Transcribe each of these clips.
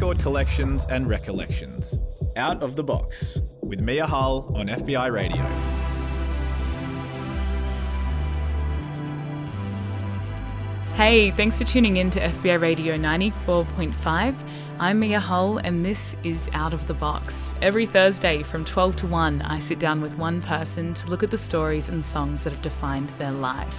record collections and recollections. Out of the Box with Mia Hull on FBI Radio. Hey, thanks for tuning in to FBI Radio 94.5. I'm Mia Hull, and this is Out of the Box. Every Thursday from 12 to 1, I sit down with one person to look at the stories and songs that have defined their life.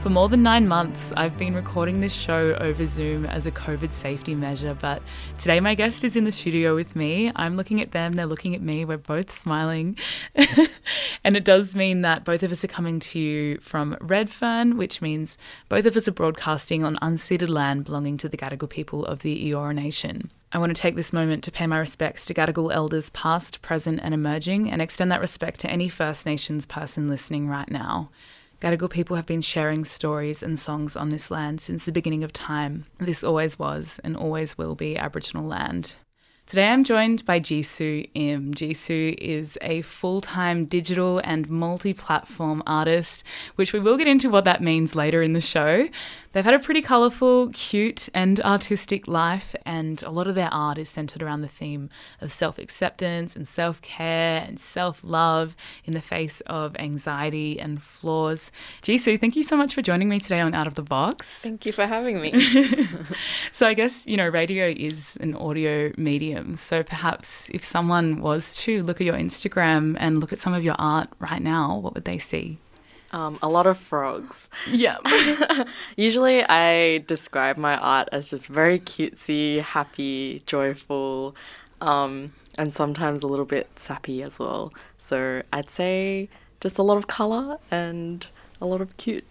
For more than nine months, I've been recording this show over Zoom as a COVID safety measure, but today my guest is in the studio with me. I'm looking at them, they're looking at me, we're both smiling. and it does mean that both of us are coming to you from Redfern, which means both of us are broadcasting on unceded land belonging to the Gadigal people of the Eora Nation. I want to take this moment to pay my respects to Gadigal elders past, present, and emerging, and extend that respect to any First Nations person listening right now. Gadigal people have been sharing stories and songs on this land since the beginning of time. This always was and always will be Aboriginal land. Today I'm joined by Jisu Im. Jisu is a full time digital and multi platform artist, which we will get into what that means later in the show. They've had a pretty colourful, cute, and artistic life, and a lot of their art is centred around the theme of self acceptance and self care and self love in the face of anxiety and flaws. Jisu, thank you so much for joining me today on Out of the Box. Thank you for having me. so, I guess, you know, radio is an audio medium. So, perhaps if someone was to look at your Instagram and look at some of your art right now, what would they see? Um, a lot of frogs. Yeah. Usually I describe my art as just very cutesy, happy, joyful, um, and sometimes a little bit sappy as well. So I'd say just a lot of colour and a lot of cute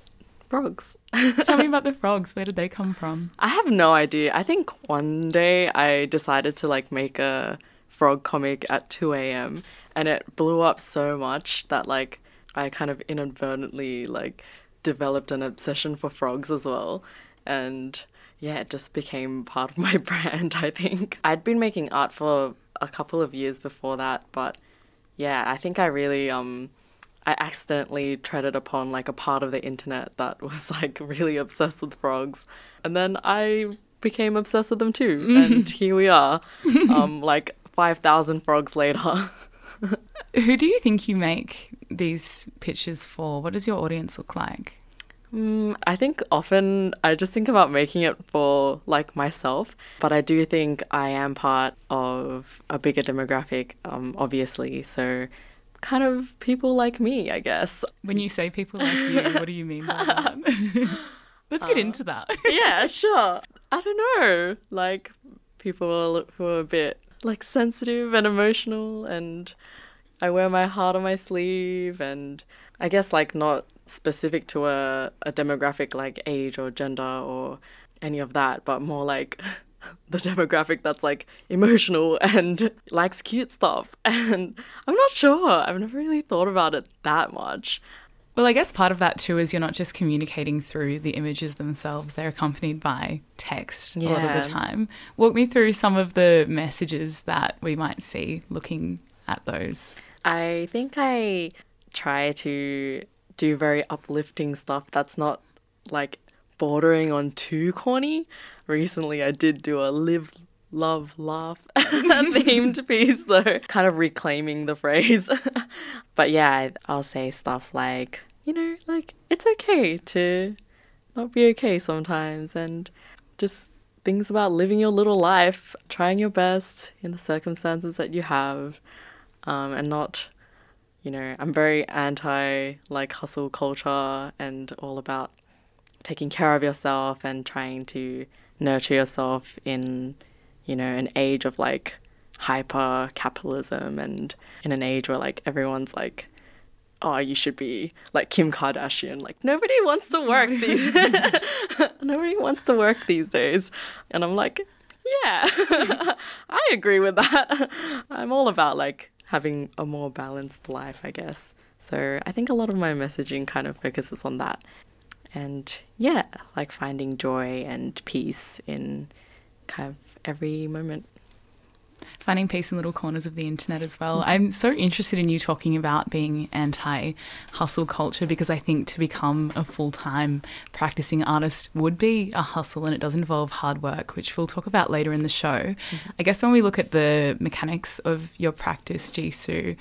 frogs. Tell me about the frogs. Where did they come from? I have no idea. I think one day I decided to like make a frog comic at 2 a.m. and it blew up so much that like I kind of inadvertently like developed an obsession for frogs as well. And yeah, it just became part of my brand, I think. I'd been making art for a couple of years before that, but yeah, I think I really um I accidentally treaded upon like a part of the internet that was like really obsessed with frogs. And then I became obsessed with them too. and here we are. Um like 5,000 frogs later. Who do you think you make these pictures for? What does your audience look like? Mm, I think often I just think about making it for like myself, but I do think I am part of a bigger demographic, um, obviously. So, kind of people like me, I guess. When you say people like you, what do you mean by that? Let's get uh, into that. yeah, sure. I don't know. Like people who are a bit like sensitive and emotional and I wear my heart on my sleeve and I guess like not specific to a, a demographic like age or gender or any of that, but more like the demographic that's like emotional and likes cute stuff. And I'm not sure. I've never really thought about it that much. Well, I guess part of that too is you're not just communicating through the images themselves, they're accompanied by text yeah. a lot of the time. Walk me through some of the messages that we might see looking at those. I think I try to do very uplifting stuff that's not like bordering on too corny. Recently, I did do a live, love, laugh themed piece, though, kind of reclaiming the phrase. but yeah, I'll say stuff like, you know, like it's okay to not be okay sometimes, and just things about living your little life, trying your best in the circumstances that you have, um, and not, you know, I'm very anti like hustle culture and all about taking care of yourself and trying to nurture yourself in you know, an age of like hyper capitalism and in an age where like everyone's like, oh, you should be like Kim Kardashian. Like nobody wants to work these nobody wants to work these days. And I'm like, yeah, I agree with that. I'm all about like having a more balanced life, I guess. So I think a lot of my messaging kind of focuses on that. And yeah, like finding joy and peace in kind of every moment. finding peace in little corners of the internet as well. I'm so interested in you talking about being anti hustle culture because I think to become a full time practicing artist would be a hustle and it does involve hard work, which we'll talk about later in the show. Mm-hmm. I guess when we look at the mechanics of your practice, Jisu,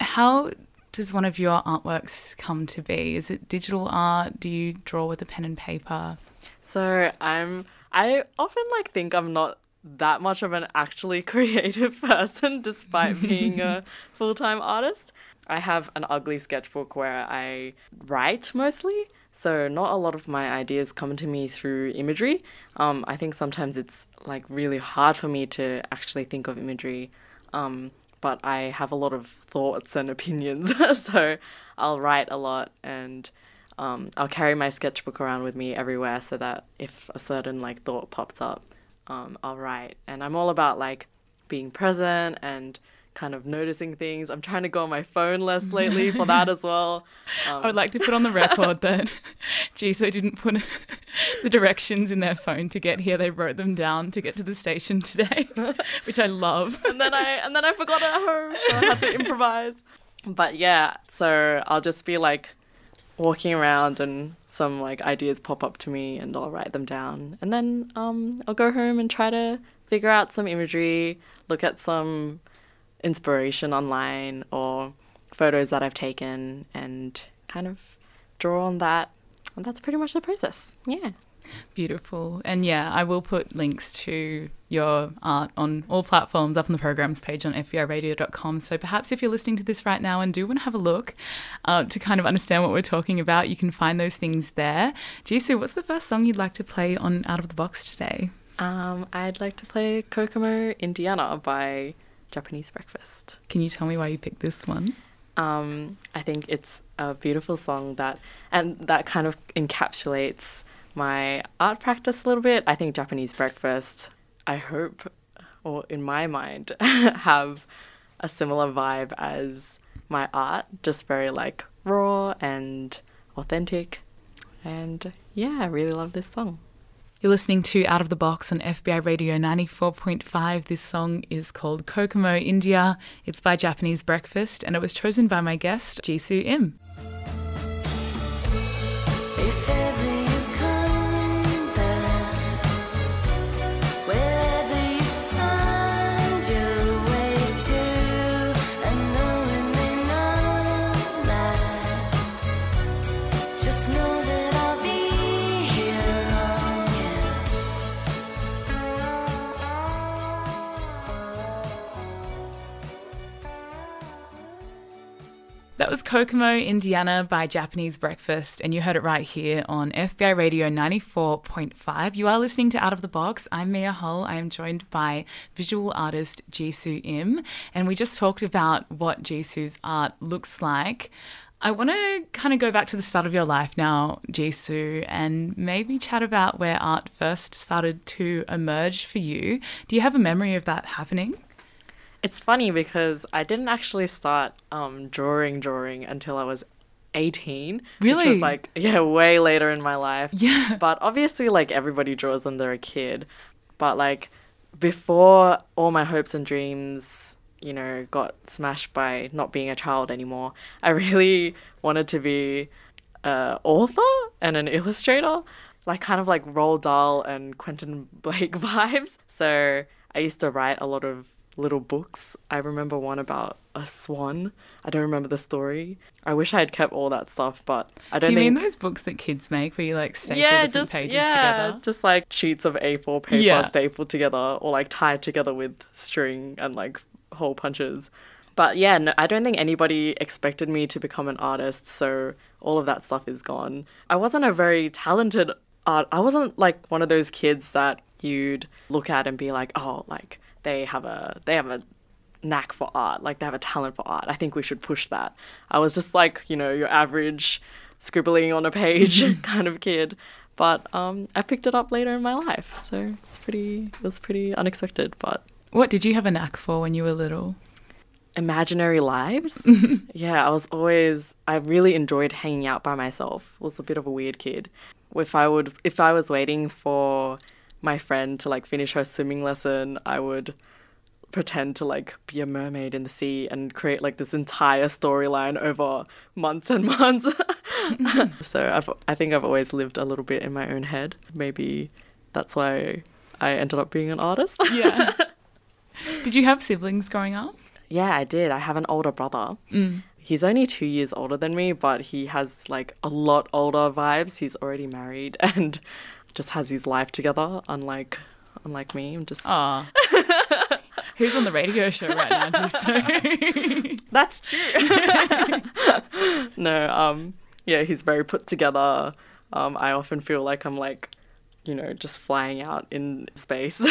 how does one of your artworks come to be? Is it digital art? Do you draw with a pen and paper? So I'm I often like think I'm not that much of an actually creative person despite being a full-time artist. I have an ugly sketchbook where I write mostly. So not a lot of my ideas come to me through imagery. Um, I think sometimes it's like really hard for me to actually think of imagery. Um, but I have a lot of thoughts and opinions. so I'll write a lot and um, I'll carry my sketchbook around with me everywhere so that if a certain like thought pops up, um, I'll write. And I'm all about like being present and kind of noticing things. I'm trying to go on my phone less lately for that as well. Um, I would like to put on the record that Jisu didn't put the directions in their phone to get here. They wrote them down to get to the station today, which I love. and then I and then I forgot at home, so I had to improvise. But yeah, so I'll just be like walking around and some like ideas pop up to me and I'll write them down. And then um, I'll go home and try to figure out some imagery, look at some inspiration online or photos that I've taken and kind of draw on that. And that's pretty much the process. Yeah. Beautiful. And yeah, I will put links to your art on all platforms up on the programs page on fbiradio.com. So perhaps if you're listening to this right now and do want to have a look uh, to kind of understand what we're talking about, you can find those things there. Jisu, what's the first song you'd like to play on Out of the Box today? Um, I'd like to play Kokomo Indiana by Japanese Breakfast. Can you tell me why you picked this one? Um, I think it's a beautiful song that, and that kind of encapsulates my art practice a little bit. I think Japanese breakfast, I hope, or in my mind, have a similar vibe as my art, just very like raw and authentic. And yeah, I really love this song. You're listening to Out of the Box on FBI Radio 94.5. This song is called Kokomo Indiana. It's by Japanese Breakfast and it was chosen by my guest, Jisu Im. That was Kokomo, Indiana by Japanese Breakfast, and you heard it right here on FBI Radio 94.5. You are listening to Out of the Box. I'm Mia Hull. I am joined by visual artist Jisu Im, and we just talked about what Jisu's art looks like. I want to kind of go back to the start of your life now, Jisu, and maybe chat about where art first started to emerge for you. Do you have a memory of that happening? It's funny because I didn't actually start um, drawing drawing until I was 18. Really? Which was like, yeah, way later in my life. Yeah. But obviously, like, everybody draws when they're a kid. But, like, before all my hopes and dreams, you know, got smashed by not being a child anymore, I really wanted to be an author and an illustrator. Like, kind of like Roald Dahl and Quentin Blake vibes. So I used to write a lot of little books. I remember one about a swan. I don't remember the story. I wish I had kept all that stuff, but I don't. Do you think... mean those books that kids make where you like staple yeah, different just, pages yeah, together? Just like sheets of A4 paper Yeah. stapled together or like tied together with string and like hole punches. But yeah, no, I don't think anybody expected me to become an artist, so all of that stuff is gone. I wasn't a very talented art. I wasn't like one of those kids that you'd look at and be like, "Oh, like they have a they have a knack for art, like they have a talent for art. I think we should push that." I was just like, you know, your average scribbling on a page kind of kid. But um, I picked it up later in my life, so it's pretty. It was pretty unexpected, but What did you have a knack for when you were little? imaginary lives. yeah, I was always I really enjoyed hanging out by myself. Was a bit of a weird kid. If I would if I was waiting for my friend to like finish her swimming lesson, I would pretend to like be a mermaid in the sea and create like this entire storyline over months and months. so I've, I think I've always lived a little bit in my own head. Maybe that's why I ended up being an artist. Yeah. Did you have siblings growing up? yeah, I did. I have an older brother. Mm. He's only two years older than me, but he has like a lot older vibes. He's already married and just has his life together, unlike unlike me. I'm just Ah. Who's on the radio show right now, Jisu. That's true. no, um, yeah, he's very put together. Um, I often feel like I'm like, you know, just flying out in space.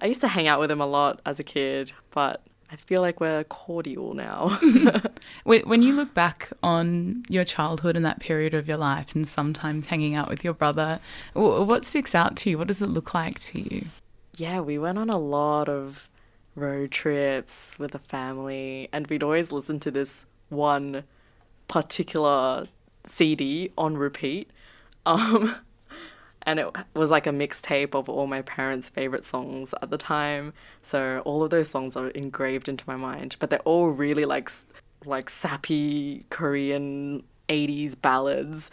I used to hang out with him a lot as a kid, but I feel like we're cordial now. When when you look back on your childhood and that period of your life, and sometimes hanging out with your brother, what sticks out to you? What does it look like to you? yeah, we went on a lot of road trips with the family, and we'd always listen to this one particular CD on repeat. Um, and it was like a mixtape of all my parents' favorite songs at the time. So all of those songs are engraved into my mind, but they're all really like like sappy Korean 80s ballads.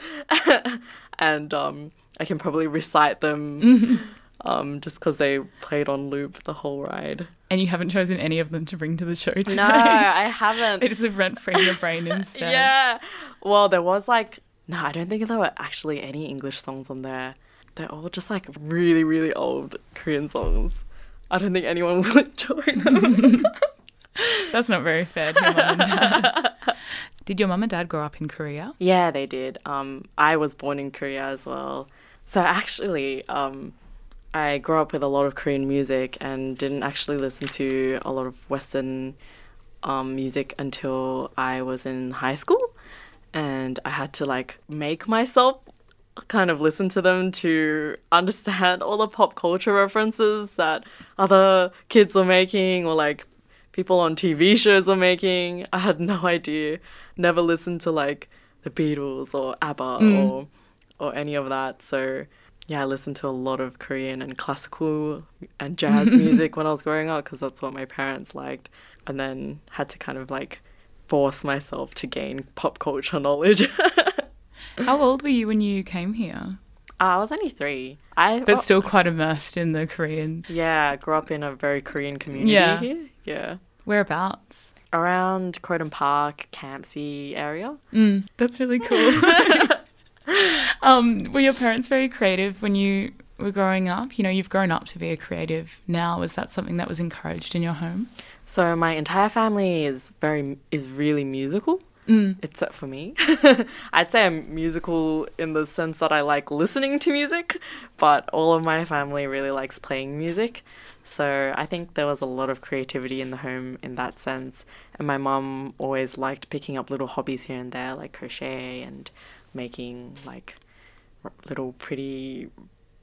and um, I can probably recite them um, just because they played on loop the whole ride. And you haven't chosen any of them to bring to the show today. No, I haven't. they just rent free in your brain instead. Yeah. Well, there was like no, I don't think there were actually any English songs on there. They're all just like really, really old Korean songs. I don't think anyone will enjoy them. That's not very fair to your mum and dad. Did your mum and dad grow up in Korea? yeah, they did. Um, I was born in Korea as well. So actually, um, I grew up with a lot of Korean music and didn't actually listen to a lot of Western um, music until I was in high school. And I had to like make myself kind of listen to them to understand all the pop culture references that other kids were making or like people on TV shows were making. I had no idea. Never listened to like the Beatles or ABBA hmm. or or any of that. So yeah, I listened to a lot of Korean and classical and jazz music when I was growing up because that's what my parents liked. And then had to kind of like force myself to gain pop culture knowledge. How old were you when you came here? I was only three. I But still quite immersed in the Korean. yeah, I grew up in a very Korean community Yeah. here. Yeah. Whereabouts? Around Croydon Park, Campsie area. Mm, that's really cool. um, were your parents very creative when you were growing up? You know, you've grown up to be a creative now. Was that something that was encouraged in your home? So my entire family is very is really musical. Mm. except for me. I'd say I'm musical in the sense that I like listening to music, but all of my family really likes playing music. So I think there was a lot of creativity in the home in that sense. And my mum always liked picking up little hobbies here and there, like crochet and making like little pretty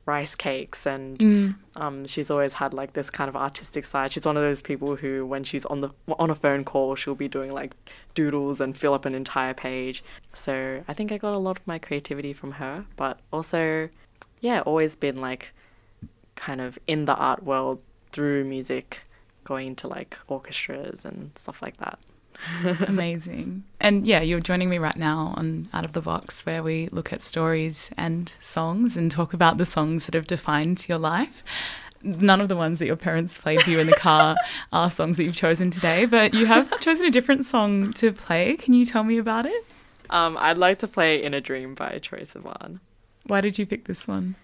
rice cakes and Mm. um, she's always had like this kind of artistic side. She's one of those people who, when she's on the on a phone call, she'll be doing like doodles and fill up an entire page. So I think I got a lot of my creativity from her, but also, yeah, always been like kind of in the art world through music, going to like orchestras and stuff like that. Amazing. And yeah, you're joining me right now on Out of the Box, where we look at stories and songs and talk about the songs that have defined your life. None of the ones that your parents played for you in the car are songs that you've chosen today, but you have chosen a different song to play. Can you tell me about it? Um, I'd like to play "In a Dream" by Troye Sivan. Why did you pick this one?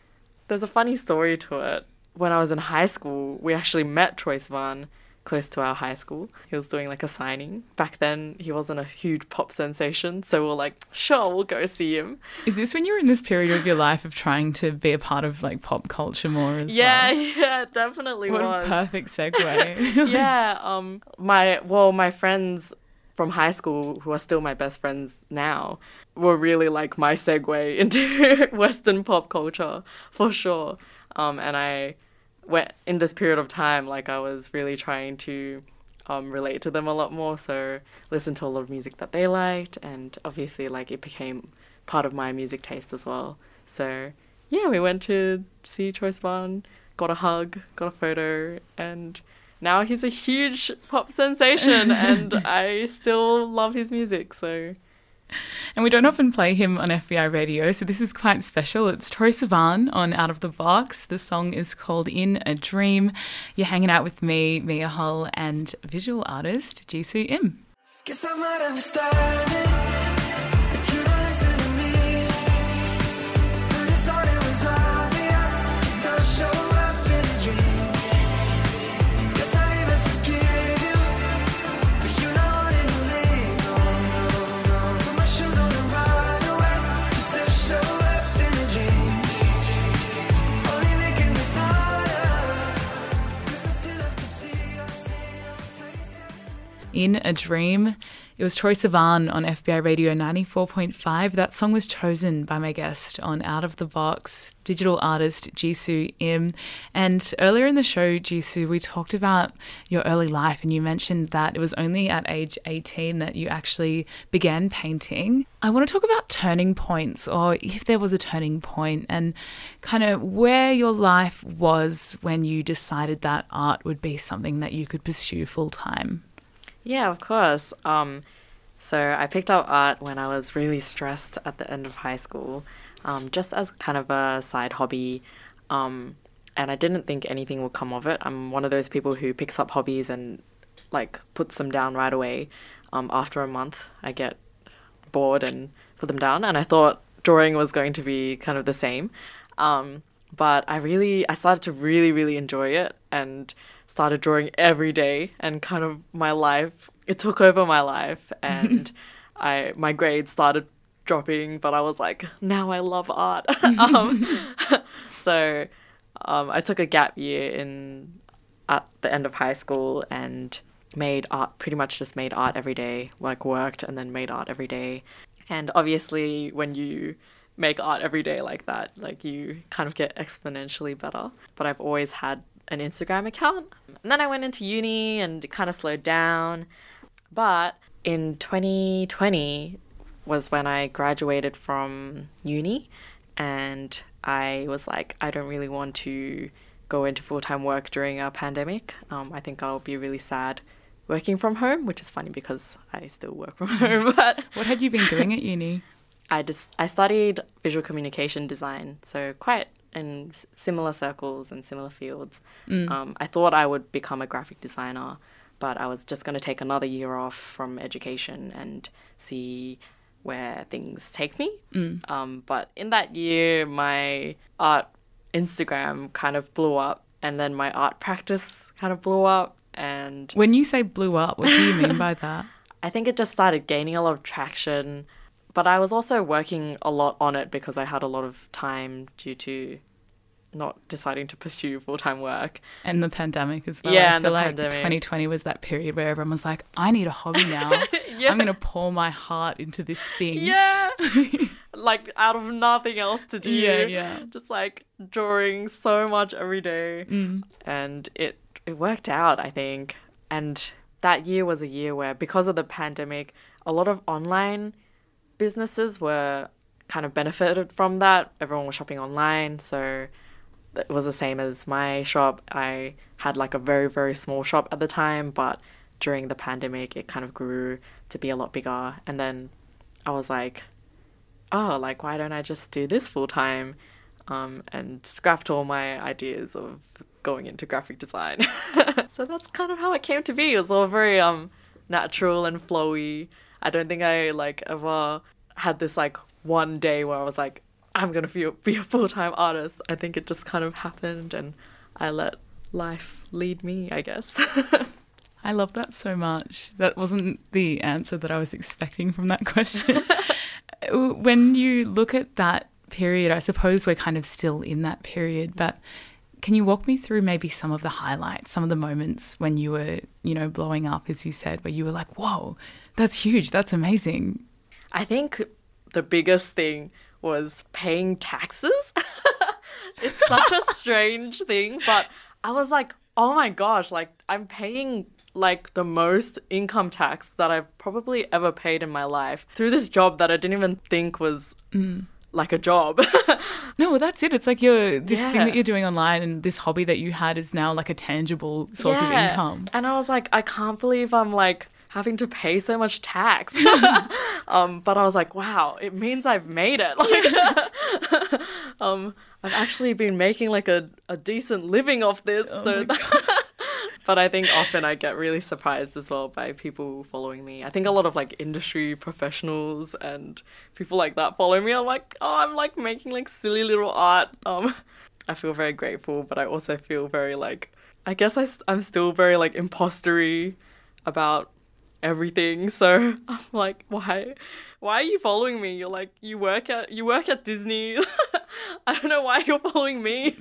There's a funny story to it. When I was in high school, we actually met Troye Sivan close to our high school. He was doing like a signing. Back then, he wasn't a huge pop sensation, so we are like, sure, we'll go see him. Is this when you were in this period of your life of trying to be a part of like pop culture more Yeah, well? yeah, it definitely What was. a perfect segue. yeah, um, my well, my friends from high school who are still my best friends now were really like my segue into Western pop culture for sure. Um, and I went in this period of time, like I was really trying to um, relate to them a lot more. So listen to a lot of music that they liked, and obviously like it became part of my music taste as well. So yeah, we went to see Troye Sivan, got a hug, got a photo, and now he's a huge pop sensation and I still love his music. So and we don't often play him on FBI radio, so this is quite special. It's Troye Sivan on Out of the Box. The song is called In a Dream. You're hanging out with me, Mia Hull, and visual artist Jisu Im. In a Dream. It was Troye Sivan on FBI Radio 94.5. That song was chosen by my guest on Out of the Box, digital artist Jisu Im. And earlier in the show, Jisu, we talked about your early life, and you mentioned that it was only at age 18 that you actually began painting. I want to talk about turning points, or if there was a turning point, and kind of where your life was when you decided that art would be something that you could pursue full time. Yeah, of course. Um, so I picked up art when I was really stressed at the end of high school, um, just as kind of a side hobby. Um, and I didn't think anything would come of it. I'm one of those people who picks up hobbies and like puts them down right away. Um, after a month, I get bored and put them down. And I thought drawing was going to be kind of the same. Um, but I really, I started to really, really enjoy it and started drawing every day and kind of my life it took over my life and I my grades started dropping but I was like now I love art. Um, so um, I took a gap year in at the end of high school and made art pretty much just made art every day like worked and then made art every day. And obviously when you make art every day like that like you kind of get exponentially better. But I've always had an Instagram account. And then I went into uni and it kind of slowed down. But in 2020 was when I graduated from uni and I was like, I don't really want to go into full time work during a pandemic. Um, I think I'll be really sad working from home, which is funny because I still work from home. But what had you been doing at uni? I just I studied visual communication design, so quite in similar circles and similar fields. Mm. Um, I thought I would become a graphic designer, but I was just going to take another year off from education and see where things take me. Mm. Um, but in that year, my art Instagram kind of blew up, and then my art practice kind of blew up. And when you say blew up, what do you mean by that? I think it just started gaining a lot of traction but I was also working a lot on it because I had a lot of time due to not deciding to pursue full time work. And the pandemic as well. Yeah, I feel like pandemic. 2020 was that period where everyone was like, I need a hobby now. yeah. I'm going to pour my heart into this thing. Yeah. like out of nothing else to do. Yeah, yeah. Just like drawing so much every day. Mm. And it, it worked out, I think. And that year was a year where, because of the pandemic, a lot of online businesses were kind of benefited from that. Everyone was shopping online, so it was the same as my shop. I had like a very very small shop at the time, but during the pandemic, it kind of grew to be a lot bigger. And then I was like, oh, like why don't I just do this full time? Um, and scrapped all my ideas of going into graphic design. so that's kind of how it came to be. It was all very um natural and flowy. I don't think I like ever had this like one day where I was like, I'm gonna be, be a full time artist. I think it just kind of happened, and I let life lead me. I guess. I love that so much. That wasn't the answer that I was expecting from that question. when you look at that period, I suppose we're kind of still in that period, but can you walk me through maybe some of the highlights, some of the moments when you were, you know, blowing up, as you said, where you were like, whoa, that's huge, that's amazing? I think the biggest thing was paying taxes. it's such a strange thing, but I was like, oh my gosh, like I'm paying like the most income tax that I've probably ever paid in my life through this job that I didn't even think was mm. like a job. No, well, that's it. It's like you're this thing that you're doing online and this hobby that you had is now like a tangible source of income. And I was like, I can't believe I'm like having to pay so much tax. um, but I was like, wow, it means I've made it. Like, um, I've actually been making like a, a decent living off this. Oh so but I think often I get really surprised as well by people following me. I think a lot of like industry professionals and people like that follow me. I'm like, oh, I'm like making like silly little art. Um, I feel very grateful, but I also feel very like, I guess I, I, am still very like impostery about everything. So I'm like, why, why are you following me? You're like, you work at you work at Disney. I don't know why you're following me.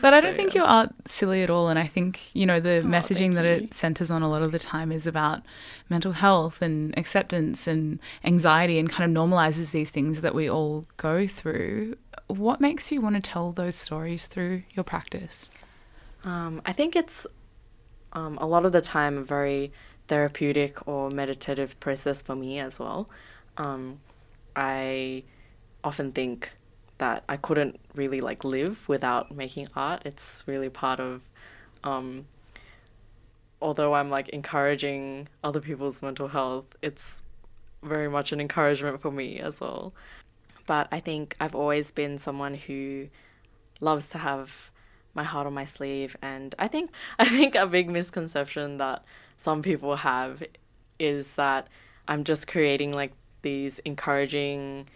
But I don't So, think yeah. your art silly at all. And I think, you know, the messaging that you. it centers on a lot of the time is about mental health and acceptance and anxiety and kind of normalizes these things that we all go through. What makes you want to tell those stories through your practice? Um, I think it's um, a lot of the time a very therapeutic or meditative process for me as well. Um, I often think that I couldn't really like live without making art. It's really part of, um, although I'm like encouraging other people's mental health, it's very much an encouragement for me as well. But I think I've always been someone who loves to have my heart on my sleeve and I think I think a big misconception that some people have is that I'm just creating like these encouraging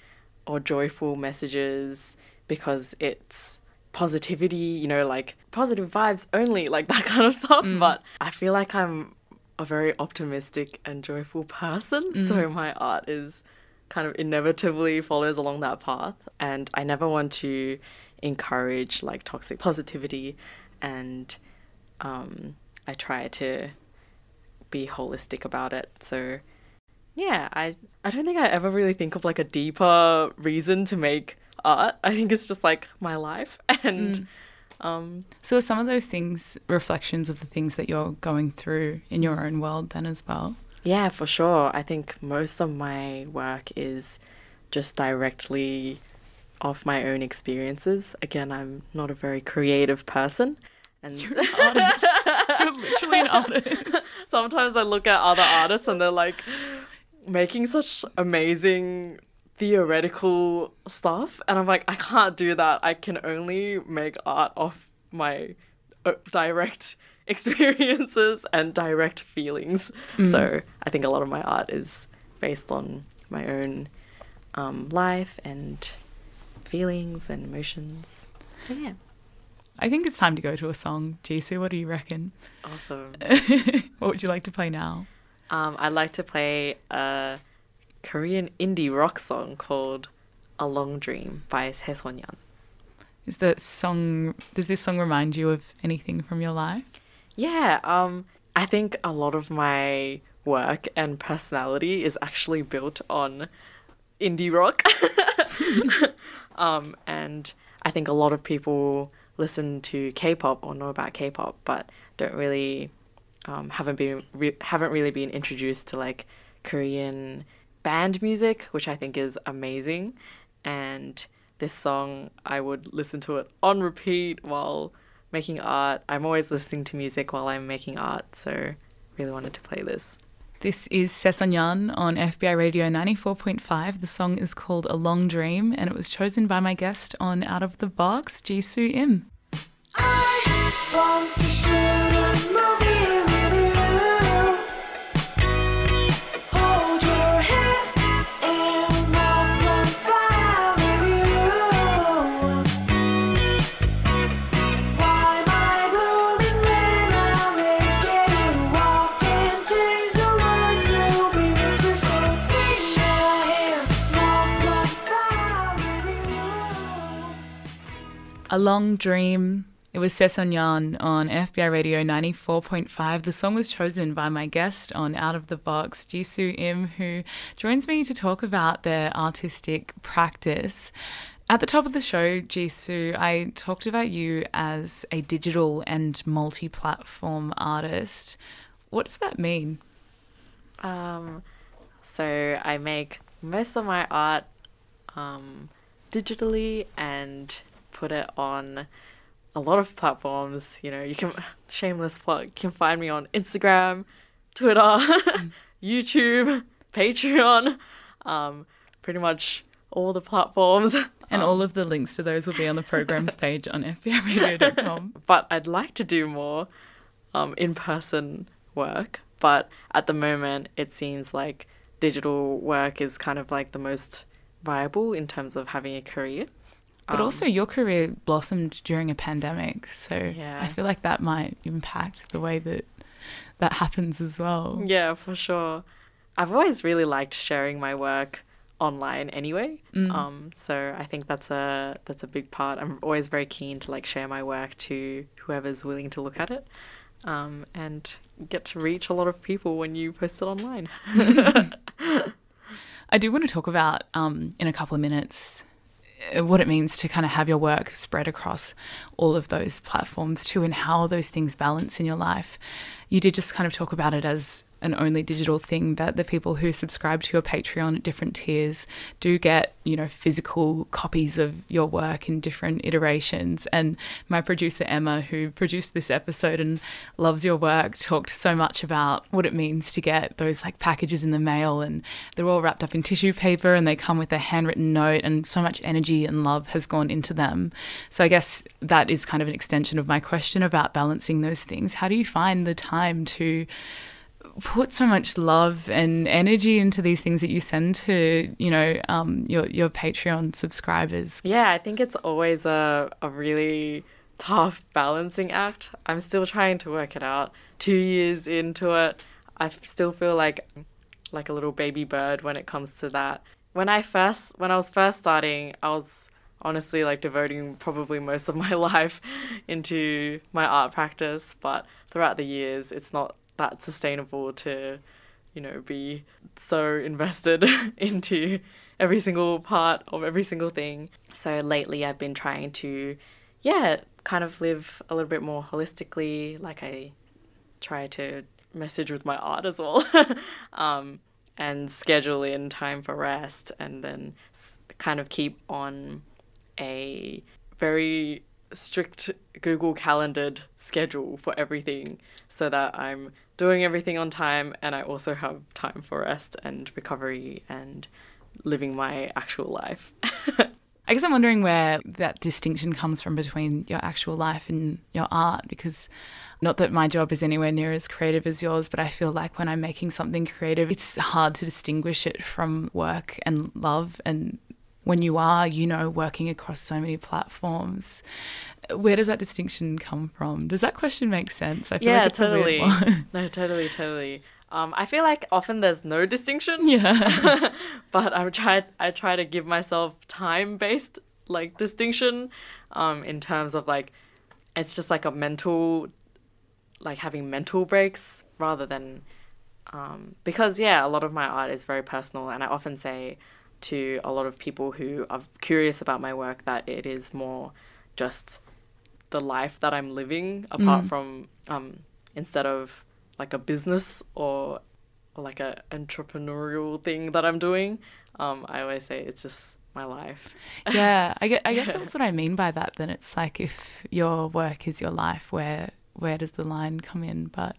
or joyful messages because it's positivity, you know, like positive vibes only, like that kind of stuff. But I feel like I'm a very optimistic and joyful person, so my art is kind of inevitably follows along that path. And I never want to encourage like toxic positivity, and um, I try to be holistic about it. So yeah, I I don't think I ever really think of like a deeper reason to make art. I think it's just like my life and um So are some of those things reflections of the things that you're going through in your own world then as well? yeah, for sure. I think most of my work is just directly off my own experiences. Again, I'm not a very creative person and You're an artist. you're literally an artist. sometimes I look at other artists and they're like making such amazing theoretical stuff and I'm like I can't do that. I can only make art off my uh, direct experiences and direct feelings. So, I think a lot of my art is based on my own um, life and feelings and emotions. So yeah, I think it's time to go to a song. Jisu, what do you reckon? awesome. what would you like to play now? Um, I'd like to play a Korean indie rock song called "A Long Dream" by Se So Neon. Is that song does this song remind you of anything from your life? Yeah, um, I think a lot of my work and personality is actually built on indie rock. um, and I think a lot of people listen to K-pop or know about K-pop, but don't really um, haven't been re- haven't really been introduced to like Korean band music, which I think is amazing. And this song, I would listen to it on repeat while making art. I'm always listening to music while I'm making art, so really wanted to play this. This is Se So Neon on FBI Radio 94.5. The song is called A Long Dream and it was chosen by my guest on Out of the Box, Jisu Im. A Long Dream. It was Se So Neon on FBI Radio 94.5. The song was chosen by my guest on Out of the Box, Jisu Im, who joins me to talk about their artistic practice. At the top of the show, Jisu, I talked about you as a digital and multi platform artist. What does that mean? Um, so I make most of my art um, digitally and put it on a lot of platforms. You know, you can shameless plug. You can find me on Instagram, Twitter, YouTube, Patreon, um, pretty much all the platforms. And all of the links to those will be on the programs page on fbiradio.com. but I'd like to do more um, in person work. But at the moment, it seems like digital work is kind of like the most viable in terms of having a career. But also, your career blossomed during a pandemic, so Yeah. I feel like that might impact the way that that happens as well. Yeah, for sure. I've always really liked sharing my work online anyway. Um, so I think that's a that's a big part. I'm always very keen to like share my work to whoever's willing to look at it. Um, and get to reach a lot of people when you post it online. I do want to talk about um, in a couple of minutes Uh, what it means to kind of have your work spread across all of those platforms too, and how those things balance in your life. You did just kind of talk about it as an only digital thing, but the people who subscribe to your Patreon at different tiers do get, you know, physical copies of your work in different iterations. And my producer Emma, who produced this episode and loves your work, talked so much about what it means to get those like packages in the mail and they're all wrapped up in tissue paper and they come with a handwritten note and so much energy and love has gone into them. So I guess that is kind of an extension of my question about balancing those things. How do you find the time to put so much love and energy into these things that you send to you know um, your your Patreon subscribers. Yeah, I think it's always a, a really tough balancing act. I'm still trying to work it out. Two years into it, I still feel like like a little baby bird when it comes to that. When I first when I was first starting, I was honestly like devoting probably most of my life into my art practice, but throughout the years, it's not that sustainable to you know, be so invested into every single part of every single thing. So lately I've been trying to, yeah, kind of live a little bit more holistically. Like I try to message with my art as well um, and schedule in time for rest and then kind of keep on a very strict Google calendared schedule for everything so that I'm doing everything on time and I also have time for rest and recovery and living my actual life. I guess I'm wondering where that distinction comes from between your actual life and your art because not that my job is anywhere near as creative as yours, but I feel like when I'm making something creative, it's hard to distinguish it from work and love. And when you are, you know, working across so many platforms, where does that distinction come from? Does that question make sense? I feel yeah, like it's totally. one. no, totally, totally. Um, I feel like often there's no distinction. yeah. but I'm try I try to give myself time based like distinction, um, in terms of like it's just like a mental like having mental breaks rather than um, because yeah, a lot of my art is very personal and I often say to a lot of people who are curious about my work that it is more just the life that I'm living apart from um, instead of like a business or or like a entrepreneurial thing that I'm doing. Um, I always say it's just my life. yeah, I guess, I guess that's what I mean by that. Then it's like if your work is your life, where where does the line come in? But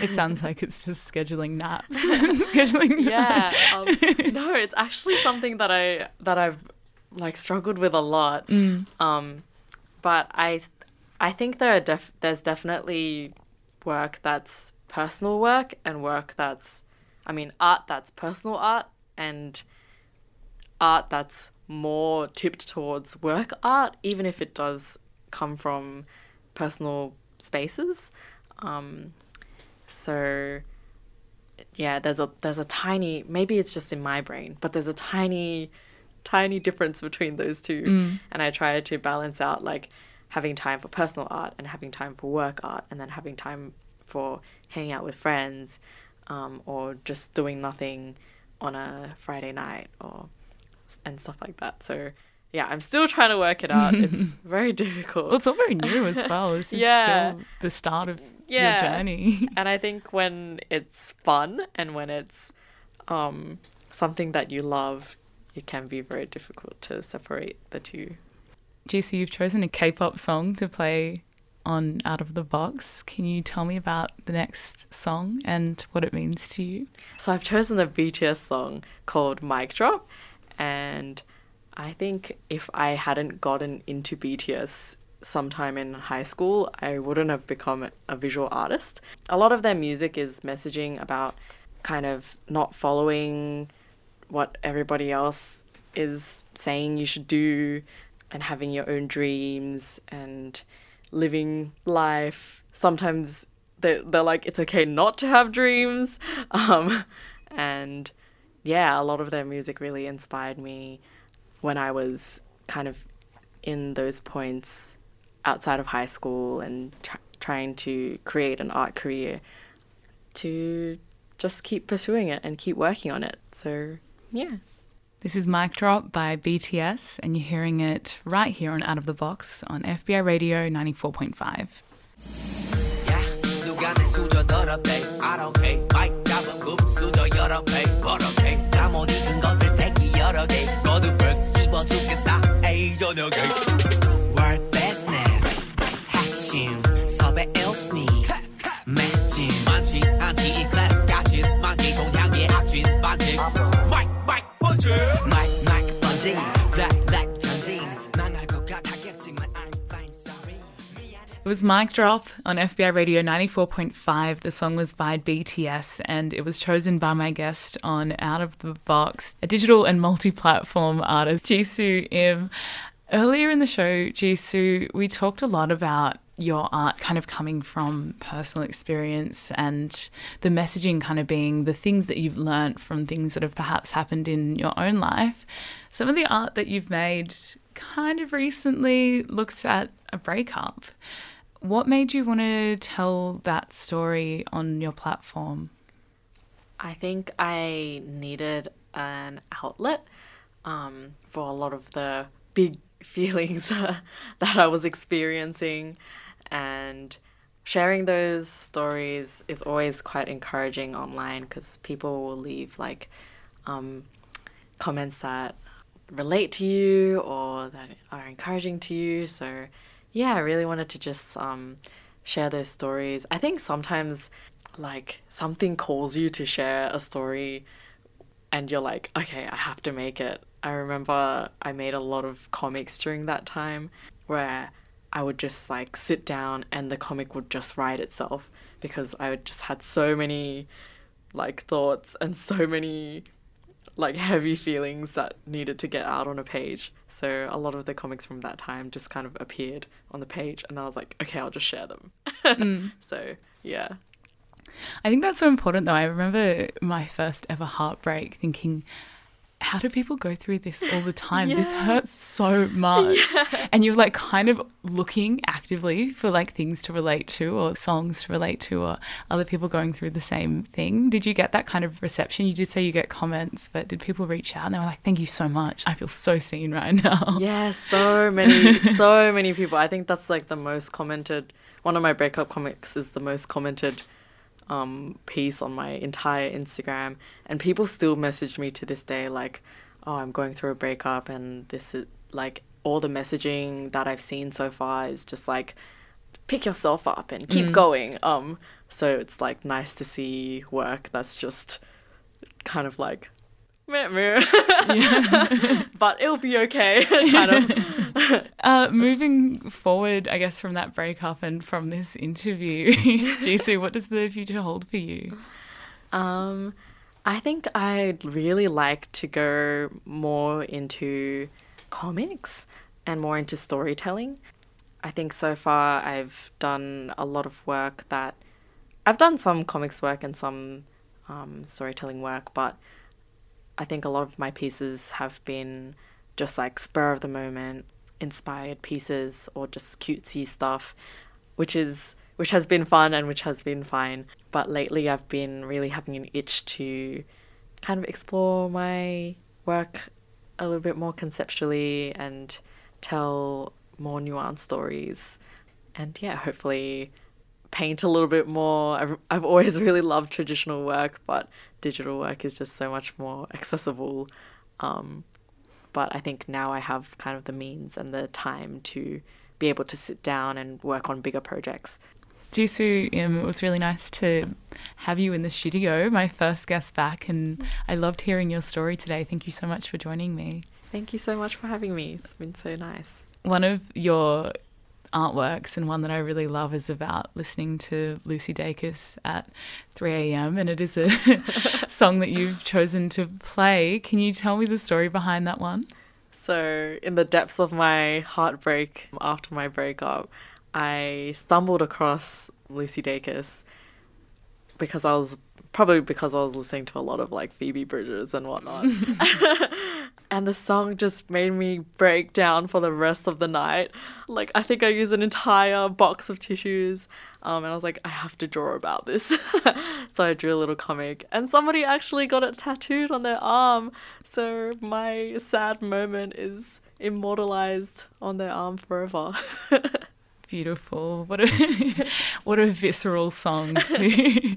it sounds like it's just scheduling naps, scheduling. yeah. Um, no, it's actually something that I that I've like struggled with a lot. Um, but I I think there are def- there's definitely work that's personal work and work that's I mean art that's personal art and art that's more tipped towards work art even if it does come from personal spaces um, so yeah there's a there's a tiny maybe it's just in my brain but there's a tiny tiny difference between those two. And i try to balance out like having time for personal art and having time for work art and then having time for hanging out with friends um, or just doing nothing on a friday night or and stuff like that. So yeah i'm still trying to work it out. It's very difficult. Well, it's all very new as well. This is Yeah. still the start of Yeah. your journey. and I think when it's fun and when it's um, something that you love, it can be very difficult to separate the two. Jisu, you've chosen a K-pop song to play on Out of the Box. Can you tell me about the next song and what it means to you? So I've chosen a BTS song called Mic Drop, and I think if I hadn't gotten into BTS sometime in high school, I wouldn't have become a visual artist. A lot of their music is messaging about kind of not following what everybody else is saying you should do and having your own dreams and living life. Sometimes they're, they're like, it's okay not to have dreams. Um, and yeah, a lot of their music really inspired me when I was kind of in those points outside of high school and tr- trying to create an art career to just keep pursuing it and keep working on it. So, yeah. This is Mic Drop by BTS, and you're hearing it right here on Out of the Box on FBI Radio 94.5. 야 was Mic Drop on FBI Radio 94.5. The song was by BTS and it was chosen by my guest on Out of the Box, a digital and multi platform artist, Jisu Im. Earlier in the show, Jisu, we talked a lot about your art kind of coming from personal experience and the messaging kind of being the things that you've learnt from things that have perhaps happened in your own life. Some of the art that you've made kind of recently looks at a breakup. What made you want to tell that story on your platform? I think I needed an outlet um, for a lot of the big feelings that I was experiencing, and sharing those stories is always quite encouraging online because people will leave like um, comments that relate to you or that are encouraging to you. So, yeah, I really wanted to just um, share those stories. I think sometimes, like, something calls you to share a story, and you're like, okay, I have to make it. I remember I made a lot of comics during that time where I would just like sit down and the comic would just write itself because I just had so many like thoughts and so many like heavy feelings that needed to get out on a page. So a lot of the comics from that time just kind of appeared on the page and I was like, okay, I'll just share them. Mm. so yeah. I think that's so important though. I remember my first ever heartbreak thinking, how do people go through this all the time? This hurts so much. And you're like kind of looking actively for like things to relate to or songs to relate to or other people going through the same thing. Did you get that kind of reception? You did say you get comments, but did people reach out and they were like, thank you so much. I feel so seen right now. Yeah, so many, so many people. I think that's like the most commented. One of my breakup comics is the most commented um, piece on my entire Instagram, and people still message me to this day like, "Oh, I'm going through a breakup," and this is like all the messaging that I've seen so far is just like, pick yourself up and keep going. Um, so it's like nice to see work that's just kind of like. Meh, meh. but it'll be okay. kind of. Uh, moving forward, I guess, from that breakup and from this interview, Jisu, what does the future hold for you? Um, I think I'd really like to go more into comics and more into storytelling. I think so far I've done a lot of work that I've done some comics work and some um, storytelling work, but I think a lot of my pieces have been just like spur of the moment inspired pieces or just cutesy stuff, which is which has been fun and which has been fine. But lately I've been really having an itch to kind of explore my work a little bit more conceptually and tell more nuanced stories. And yeah, hopefully paint a little bit more. I've, I've always really loved traditional work, but digital work is just so much more accessible um, But I think now I have kind of the means and the time to be able to sit down and work on bigger projects. Jisu, um, it was really nice to have you in the studio, my first guest back, and I loved hearing your story today. Thank you so much for joining me. Thank you so much for having me. It's been so nice. One of your artworks and one that I really love is about listening to Lucy Dacus at 3 a.m. and it is a song that you've chosen to play. Can you tell me the story behind that one? So, in the depths of my heartbreak after my breakup, I stumbled across Lucy Dacus because I was probably because I was listening to a lot of like Phoebe Bridgers and whatnot. and the song just made me break down for the rest of the night. Like, I think I used an entire box of tissues. Um, and I was like, I have to draw about this. so I drew a little comic, and somebody actually got it tattooed on their arm. So my sad moment is immortalized on their arm forever. Beautiful. What a what a visceral song to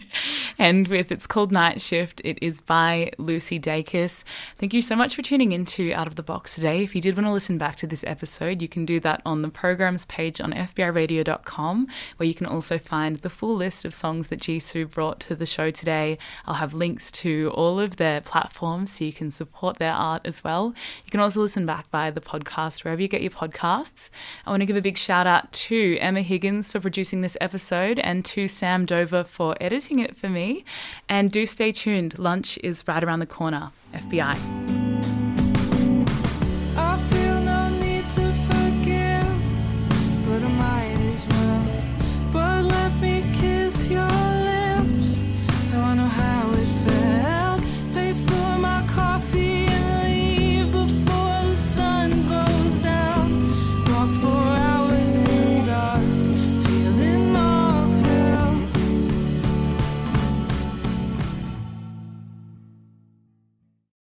end with. It's called Night Shift. It is by Lucy Dacus. Thank you so much for tuning into Out of the Box today. If you did want to listen back to this episode, you can do that on the programs page on fbiradio.com, where you can also find the full list of songs that Jisu brought to the show today. I'll have links to all of their platforms so you can support their art as well. You can also listen back via the podcast wherever you get your podcasts. I want to give a big shout out to Emma Higgins for producing this episode and to Sam Dover for editing it for me. And do stay tuned. Lunch is right around the corner. FBI.